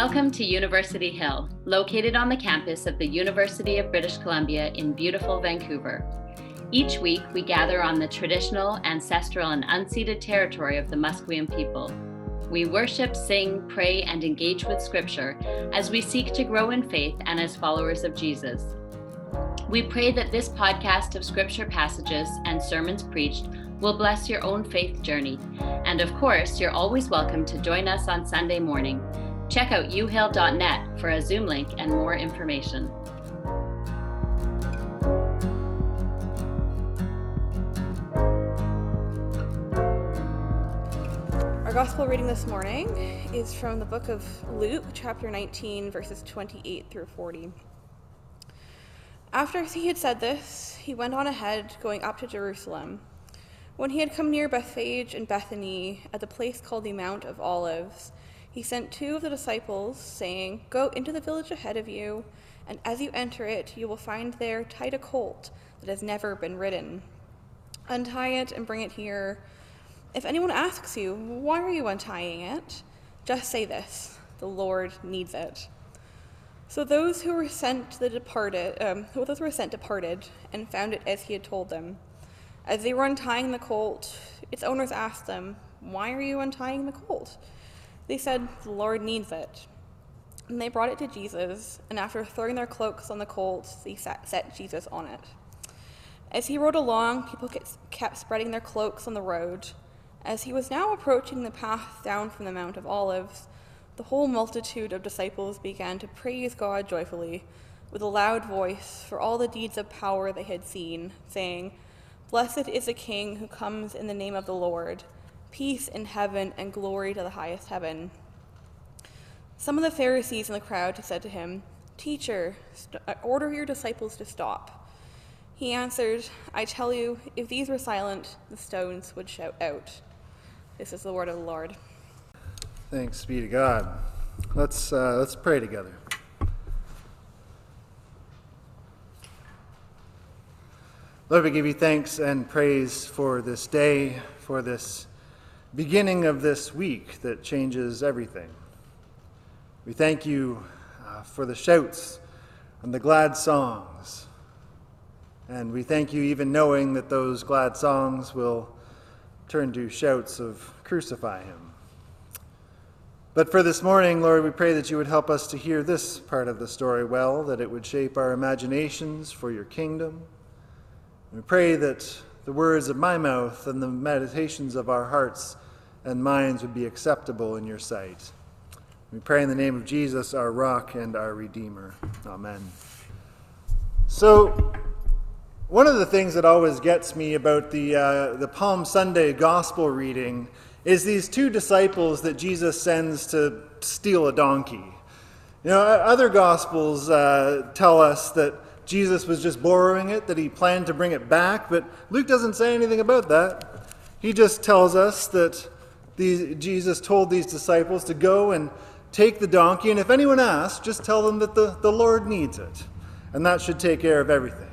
Welcome to University Hill, located on the campus of the University of British Columbia in beautiful Vancouver. Each week, we gather on the traditional, ancestral, and unceded territory of the Musqueam people. We worship, sing, pray, and engage with Scripture as we seek to grow in faith and as followers of Jesus. We pray that this podcast of Scripture passages and sermons preached will bless your own faith journey. And of course, you're always welcome to join us on Sunday morning Check out uhill.net for a Zoom link and more information. Our gospel reading this morning is from the book of Luke, chapter 19, verses 28 through 40. After he had said this, he went on ahead, going up to Jerusalem. When he had come near Bethphage and Bethany, at the place called the Mount of Olives, he sent two of the disciples, saying, Go into the village ahead of you, and as you enter it, you will find there tied a colt that has never been ridden. Untie it and bring it here. If anyone asks you, Why are you untying it? just say this The Lord needs it. So those who were sent to the departed, um, those who were sent departed, and found it as he had told them. As they were untying the colt, its owners asked them, Why are you untying the colt? They said, The Lord needs it. And they brought it to Jesus, and after throwing their cloaks on the colt, they set Jesus on it. As he rode along, people kept spreading their cloaks on the road. As he was now approaching the path down from the Mount of Olives, the whole multitude of disciples began to praise God joyfully with a loud voice for all the deeds of power they had seen, saying, Blessed is the King who comes in the name of the Lord peace in heaven and glory to the highest heaven. Some of the Pharisees in the crowd said to him, Teacher, st- uh, order your disciples to stop. He answered, I tell you, if these were silent, the stones would shout out. This is the word of the Lord. Thanks be to God. Let's, uh, let's pray together. Lord, we give you thanks and praise for this day, for this beginning of this week that changes everything. We thank you uh, for the shouts and the glad songs. And we thank you even knowing that those glad songs will turn to shouts of crucify him. But for this morning, Lord, we pray that you would help us to hear this part of the story well, that it would shape our imaginations for your kingdom. We pray that the words of my mouth and the meditations of our hearts and minds would be acceptable in your sight. We pray in the name of Jesus, our rock and our Redeemer. Amen. So, one of the things that always gets me about the, uh, the Palm Sunday gospel reading is these two disciples that Jesus sends to steal a donkey. You know, other gospels uh, tell us that Jesus was just borrowing it, that he planned to bring it back, but Luke doesn't say anything about that. He just tells us that these, Jesus told these disciples to go and take the donkey, and if anyone asks, just tell them that the, the Lord needs it. And that should take care of everything.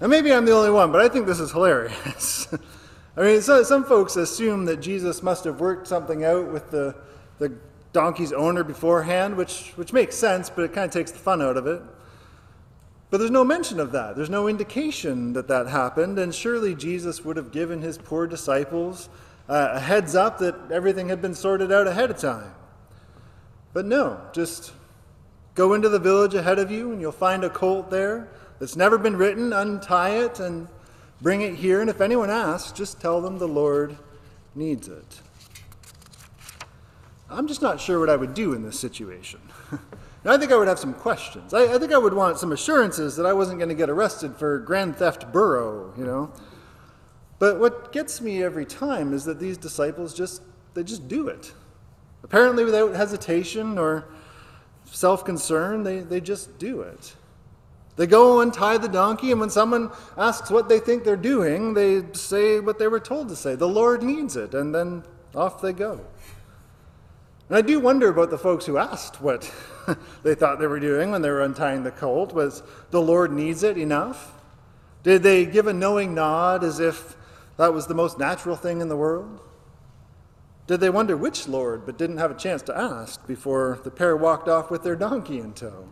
And maybe I'm the only one, but I think this is hilarious. I mean, so, some folks assume that Jesus must have worked something out with the, the donkey's owner beforehand, which, which makes sense, but it kind of takes the fun out of it. But there's no mention of that. There's no indication that that happened, and surely Jesus would have given his poor disciples uh, a heads up that everything had been sorted out ahead of time. But no, just go into the village ahead of you, and you'll find a colt there that's never been written. Untie it and bring it here. And if anyone asks, just tell them the Lord needs it. I'm just not sure what I would do in this situation. I think I would have some questions. I, I, think I would want some assurances that I wasn't going to get arrested for grand theft burro, you know. But what gets me every time is that these disciples just they just do it. Apparently without hesitation or self-concern, they, they just do it. They go and tie the donkey, and when someone asks what they think they're doing, they say what they were told to say. The Lord needs it, and then off they go. And I do wonder about the folks who asked what they thought they were doing when they were untying the colt. Was the Lord needs it enough? Did they give a knowing nod as if that was the most natural thing in the world? Did they wonder which Lord, but didn't have a chance to ask before the pair walked off with their donkey in tow?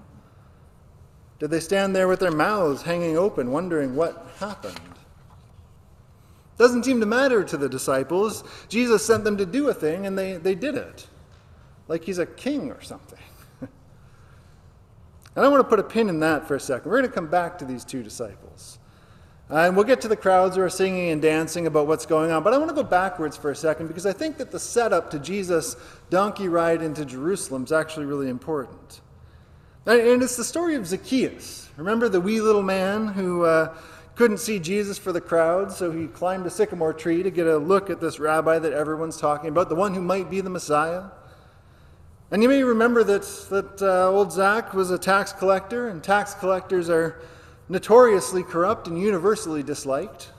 Did they stand there with their mouths hanging open, wondering what happened? Doesn't seem to matter to the disciples. Jesus sent them to do a thing, and they, they did it. Like he's a king or something. and I want to put a pin in that for a second. We're going to come back to these two disciples. And we'll get to the crowds who are singing and dancing about what's going on. But I want to go backwards for a second because I think that the setup to Jesus' donkey ride into Jerusalem is actually really important. And it's the story of Zacchaeus. Remember the wee little man who uh, couldn't see Jesus for the crowd, so he climbed a sycamore tree to get a look at this rabbi that everyone's talking about, the one who might be the Messiah? And you may remember that, that uh, old Zach was a tax collector, and tax collectors are notoriously corrupt and universally disliked.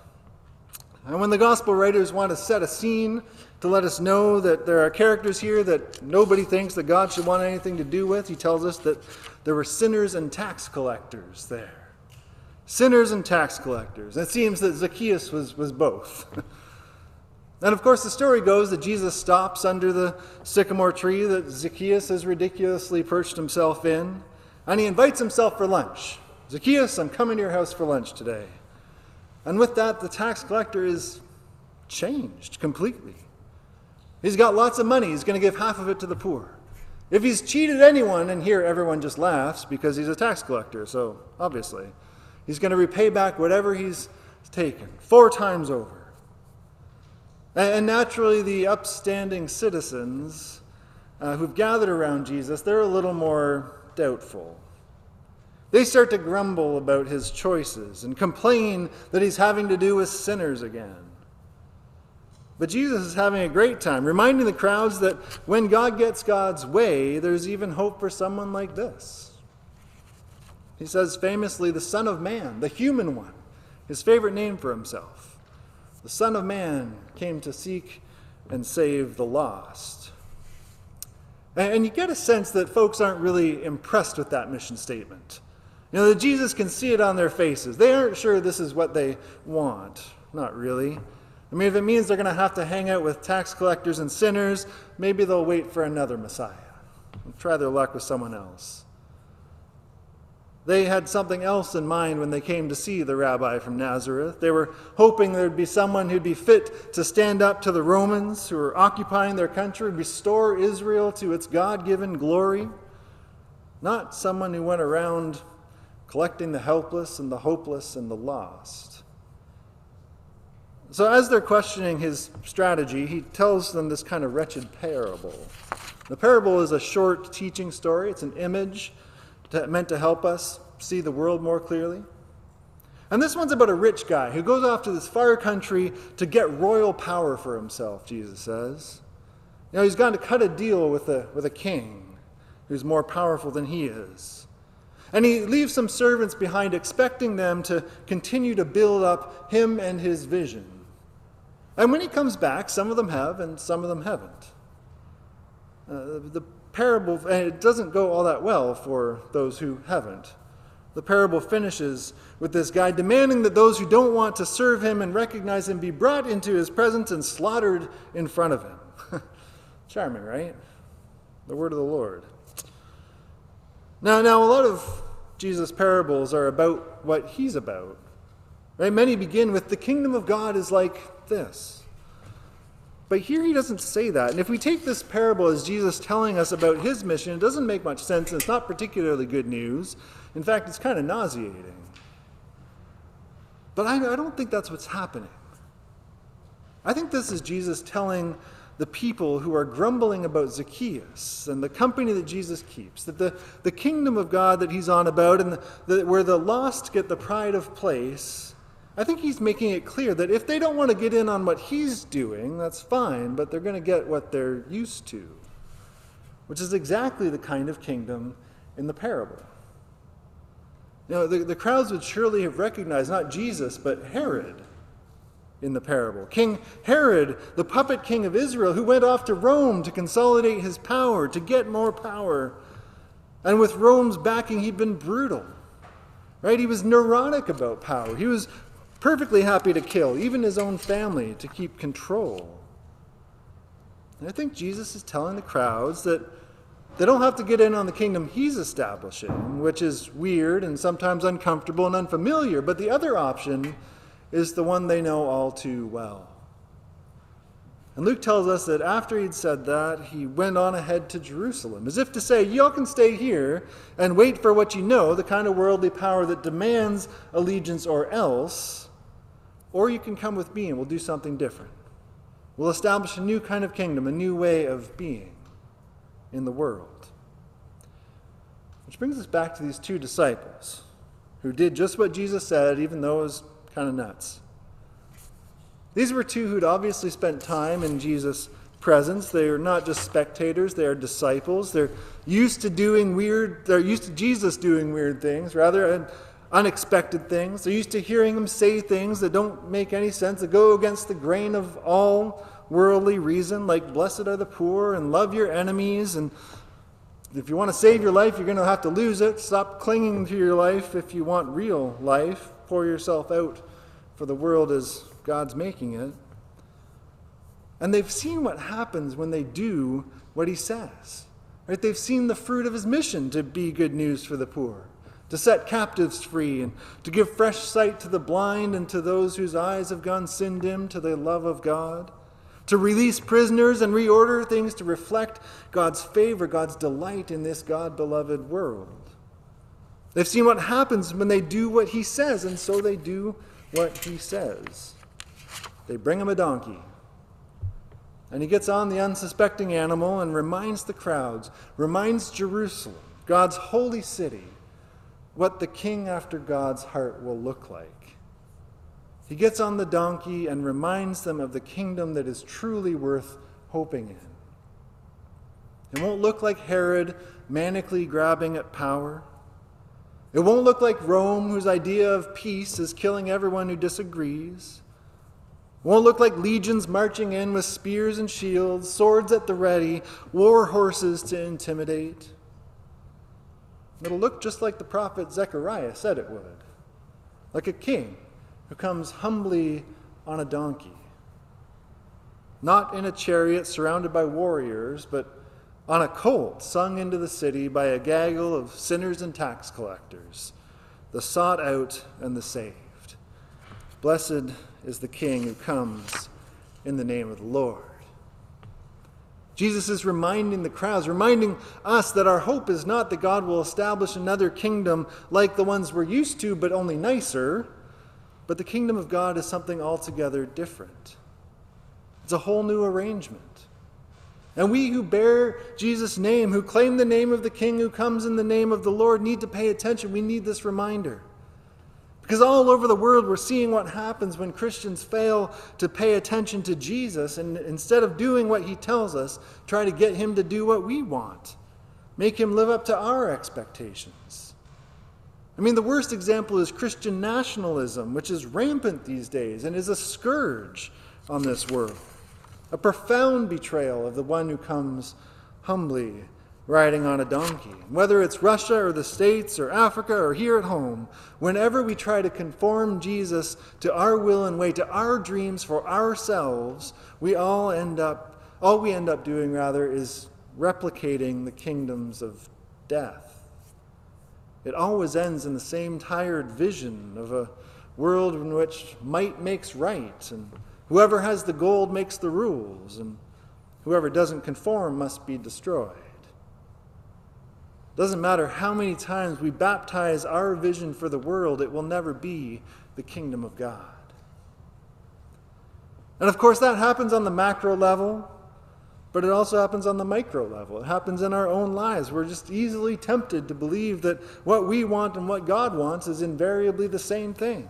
And when the gospel writers want to set a scene to let us know that there are characters here that nobody thinks that God should want anything to do with, he tells us that there were sinners and tax collectors there. Sinners and tax collectors. It seems that Zacchaeus was, was both. and of course, the story goes that Jesus stops under the sycamore tree that Zacchaeus has ridiculously perched himself in, and he invites himself for lunch. Zacchaeus, I'm coming to your house for lunch today. And with that, the tax collector is changed completely. He's got lots of money. He's going to give half of it to the poor. If he's cheated anyone, and here everyone just laughs because he's a tax collector, so obviously, he's going to repay back whatever he's taken four times over. And naturally, the upstanding citizens uh, who've gathered around Jesus, they're a little more doubtful. They start to grumble about his choices and complain that he's having to do with sinners again. But Jesus is having a great time, reminding the crowds that when God gets God's way, there's even hope for someone like this. He says famously, the Son of Man, the human one, his favorite name for himself. The Son of Man came to seek and save the lost. And you get a sense that folks aren't really impressed with that mission statement. You know, that Jesus can see it on their faces. They aren't sure this is what they want. Not really. I mean, if it means they're going to have to hang out with tax collectors and sinners, maybe they'll wait for another Messiah and try their luck with someone else. They had something else in mind when they came to see the rabbi from Nazareth. They were hoping there'd be someone who'd be fit to stand up to the Romans who were occupying their country, restore Israel to its God given glory. Not someone who went around collecting the helpless and the hopeless and the lost. So, as they're questioning his strategy, he tells them this kind of wretched parable. The parable is a short teaching story, it's an image meant to help us see the world more clearly. And this one's about a rich guy who goes off to this far country to get royal power for himself, Jesus says. You know, he's gone to cut a deal with a, with a king who's more powerful than he is. And he leaves some servants behind, expecting them to continue to build up him and his vision. And when he comes back, some of them have and some of them haven't. Uh, the parable, and it doesn't go all that well for those who haven't. The parable finishes with this guy demanding that those who don't want to serve him and recognize him be brought into his presence and slaughtered in front of him. Charming, right? The word of the Lord. Now, now a lot of Jesus' parables are about what he's about. Right? Many begin with the kingdom of God is like this. But here he doesn't say that. And if we take this parable as Jesus telling us about his mission, it doesn't make much sense and it's not particularly good news. In fact, it's kind of nauseating. But I, I don't think that's what's happening. I think this is Jesus telling the people who are grumbling about Zacchaeus and the company that Jesus keeps, that the, the kingdom of God that he's on about, and the, the, where the lost get the pride of place, I think he's making it clear that if they don't want to get in on what he's doing, that's fine, but they're going to get what they're used to, which is exactly the kind of kingdom in the parable. You know, the, the crowds would surely have recognized not Jesus, but Herod in the parable. King Herod, the puppet king of Israel, who went off to Rome to consolidate his power, to get more power. And with Rome's backing, he'd been brutal. Right? He was neurotic about power. He was perfectly happy to kill even his own family to keep control. And I think Jesus is telling the crowds that they don't have to get in on the kingdom he's establishing, which is weird and sometimes uncomfortable and unfamiliar, but the other option is the one they know all too well. And Luke tells us that after he'd said that, he went on ahead to Jerusalem, as if to say, Y'all can stay here and wait for what you know, the kind of worldly power that demands allegiance or else, or you can come with me and we'll do something different. We'll establish a new kind of kingdom, a new way of being in the world. Which brings us back to these two disciples who did just what Jesus said, even though it was kind of nuts. These were two who'd obviously spent time in Jesus' presence. They are not just spectators, they are disciples. They're used to doing weird, they're used to Jesus doing weird things, rather unexpected things. They're used to hearing him say things that don't make any sense, that go against the grain of all worldly reason, like blessed are the poor and love your enemies. And if you want to save your life, you're going to have to lose it. Stop clinging to your life if you want real life. Pour yourself out for the world as God's making it. And they've seen what happens when they do what he says. Right? They've seen the fruit of his mission to be good news for the poor, to set captives free, and to give fresh sight to the blind and to those whose eyes have gone sin dim to the love of God, to release prisoners and reorder things to reflect God's favor, God's delight in this God beloved world. They've seen what happens when they do what he says, and so they do what he says. They bring him a donkey. And he gets on the unsuspecting animal and reminds the crowds, reminds Jerusalem, God's holy city, what the king after God's heart will look like. He gets on the donkey and reminds them of the kingdom that is truly worth hoping in. It won't look like Herod manically grabbing at power. It won't look like Rome, whose idea of peace is killing everyone who disagrees It won't look like legions marching in with spears and shields, swords at the ready, war horses to intimidate. It'll look just like the prophet Zechariah said it would like a king who comes humbly on a donkey. Not in a chariot surrounded by warriors, but on a colt sung into the city by a gaggle of sinners and tax collectors, the sought out and the saved. Blessed is the King who comes in the name of the Lord. Jesus is reminding the crowds, reminding us that our hope is not that God will establish another kingdom like the ones we're used to, but only nicer, but the kingdom of God is something altogether different. It's a whole new arrangement. And we who bear Jesus' name, who claim the name of the King who comes in the name of the Lord, need to pay attention. We need this reminder. Because all over the world, we're seeing what happens when Christians fail to pay attention to Jesus and instead of doing what he tells us, try to get him to do what we want, make him live up to our expectations. I mean, the worst example is Christian nationalism, which is rampant these days and is a scourge on this world, a profound betrayal of the one who comes humbly riding on a donkey. Whether it's Russia or the States or Africa or here at home, whenever we try to conform Jesus to our will and way, to our dreams for ourselves, we all end up, all we end up doing rather is replicating the kingdoms of death. It always ends in the same tired vision of a world in which might makes right, and whoever has the gold makes the rules, and whoever doesn't conform must be destroyed. Doesn't matter how many times we baptize our vision for the world, it will never be the kingdom of God. And of course, that happens on the macro level, but it also happens on the micro level. It happens in our own lives. We're just easily tempted to believe that what we want and what God wants is invariably the same thing.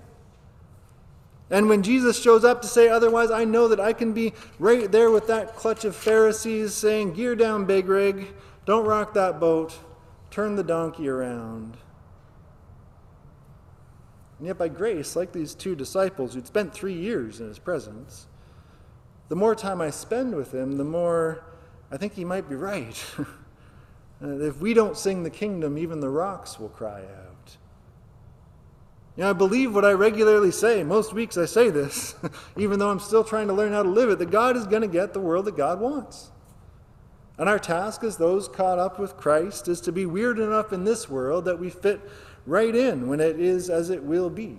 And when Jesus shows up to say otherwise, I know that I can be right there with that clutch of Pharisees saying, Gear down, big rig. Don't rock that boat turn the donkey around. And yet, by grace, like these two disciples who'd spent three years in his presence, the more time I spend with him, the more I think he might be right. if we don't sing the kingdom, even the rocks will cry out. You know, I believe what I regularly say. Most weeks I say this, even though I'm still trying to learn how to live it, that God is going to get the world that God wants. And our task as those caught up with Christ is to be weird enough in this world that we fit right in when it is as it will be.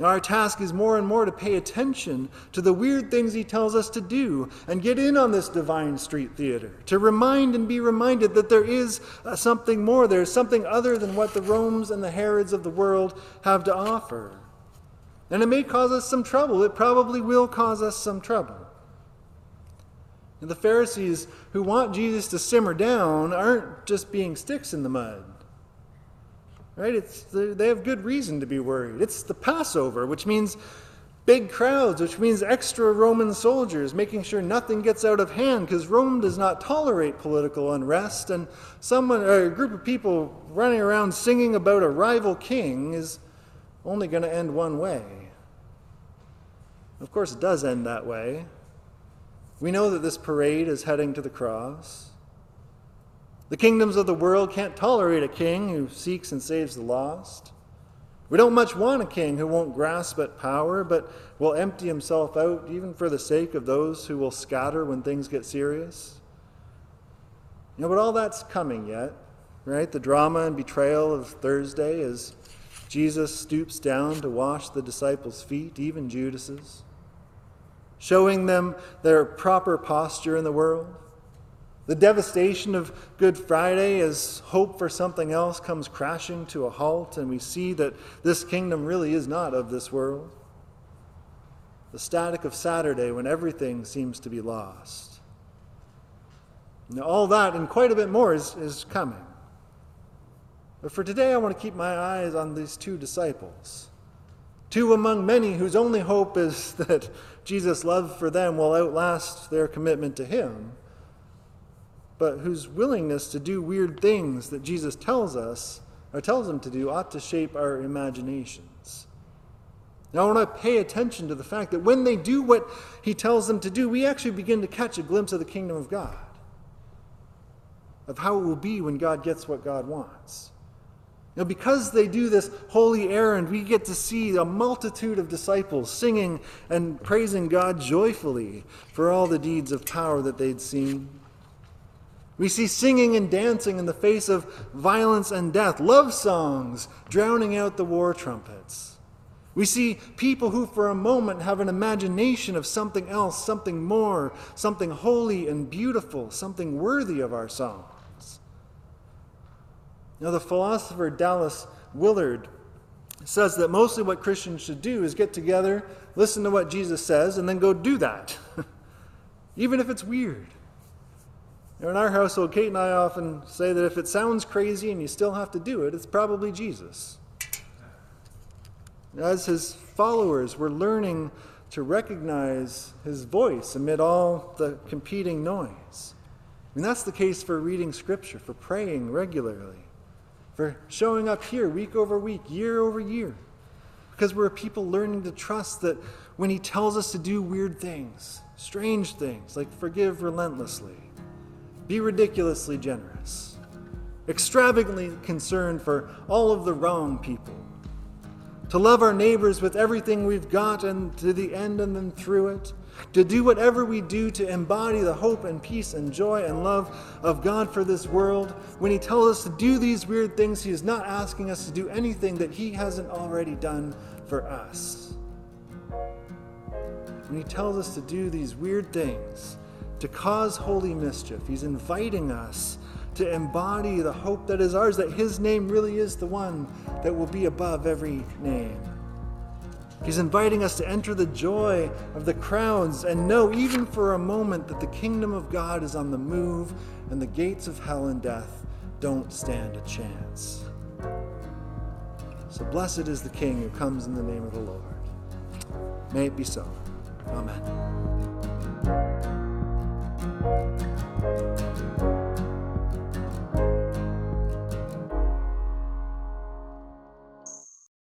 Now, our task is more and more to pay attention to the weird things he tells us to do and get in on this divine street theater, to remind and be reminded that there is uh, something more. There's something other than what the Romes and the Herods of the world have to offer. And it may cause us some trouble. It probably will cause us some trouble. And the Pharisees who want Jesus to simmer down aren't just being sticks in the mud. Right? It's, they have good reason to be worried. It's the Passover, which means big crowds, which means extra Roman soldiers, making sure nothing gets out of hand, because Rome does not tolerate political unrest, and someone, or a group of people running around singing about a rival king is only going to end one way. Of course, it does end that way. We know that this parade is heading to the cross. The kingdoms of the world can't tolerate a king who seeks and saves the lost. We don't much want a king who won't grasp at power, but will empty himself out even for the sake of those who will scatter when things get serious. You know, but all that's coming yet, right? The drama and betrayal of Thursday as Jesus stoops down to wash the disciples' feet, even Judas's, showing them their proper posture in the world. The devastation of Good Friday as hope for something else comes crashing to a halt, and we see that this kingdom really is not of this world. The static of Saturday when everything seems to be lost. Now, all that and quite a bit more is, is coming. But for today, I want to keep my eyes on these two disciples. Two among many whose only hope is that Jesus' love for them will outlast their commitment to Him but whose willingness to do weird things that Jesus tells us or tells them to do ought to shape our imaginations. Now, I want to pay attention to the fact that when they do what he tells them to do, we actually begin to catch a glimpse of the kingdom of God, of how it will be when God gets what God wants. Now, because they do this holy errand, we get to see a multitude of disciples singing and praising God joyfully for all the deeds of power that they'd seen. We see singing and dancing in the face of violence and death, love songs drowning out the war trumpets. We see people who, for a moment, have an imagination of something else, something more, something holy and beautiful, something worthy of our songs. Now, the philosopher Dallas Willard says that mostly what Christians should do is get together, listen to what Jesus says, and then go do that, even if it's weird. In our household, Kate and I often say that if it sounds crazy and you still have to do it, it's probably Jesus. As his followers, we're learning to recognize his voice amid all the competing noise. And that's the case for reading scripture, for praying regularly, for showing up here week over week, year over year. Because we're people learning to trust that when he tells us to do weird things, strange things, like forgive relentlessly, be ridiculously generous, extravagantly concerned for all of the wrong people, to love our neighbors with everything we've got and to the end and then through it, to do whatever we do to embody the hope and peace and joy and love of God for this world. When He tells us to do these weird things, He is not asking us to do anything that He hasn't already done for us. When He tells us to do these weird things, to cause holy mischief. He's inviting us to embody the hope that is ours, that His name really is the one that will be above every name. He's inviting us to enter the joy of the crowds and know, even for a moment, that the kingdom of God is on the move and the gates of hell and death don't stand a chance. So blessed is the King who comes in the name of the Lord. May it be so. Amen.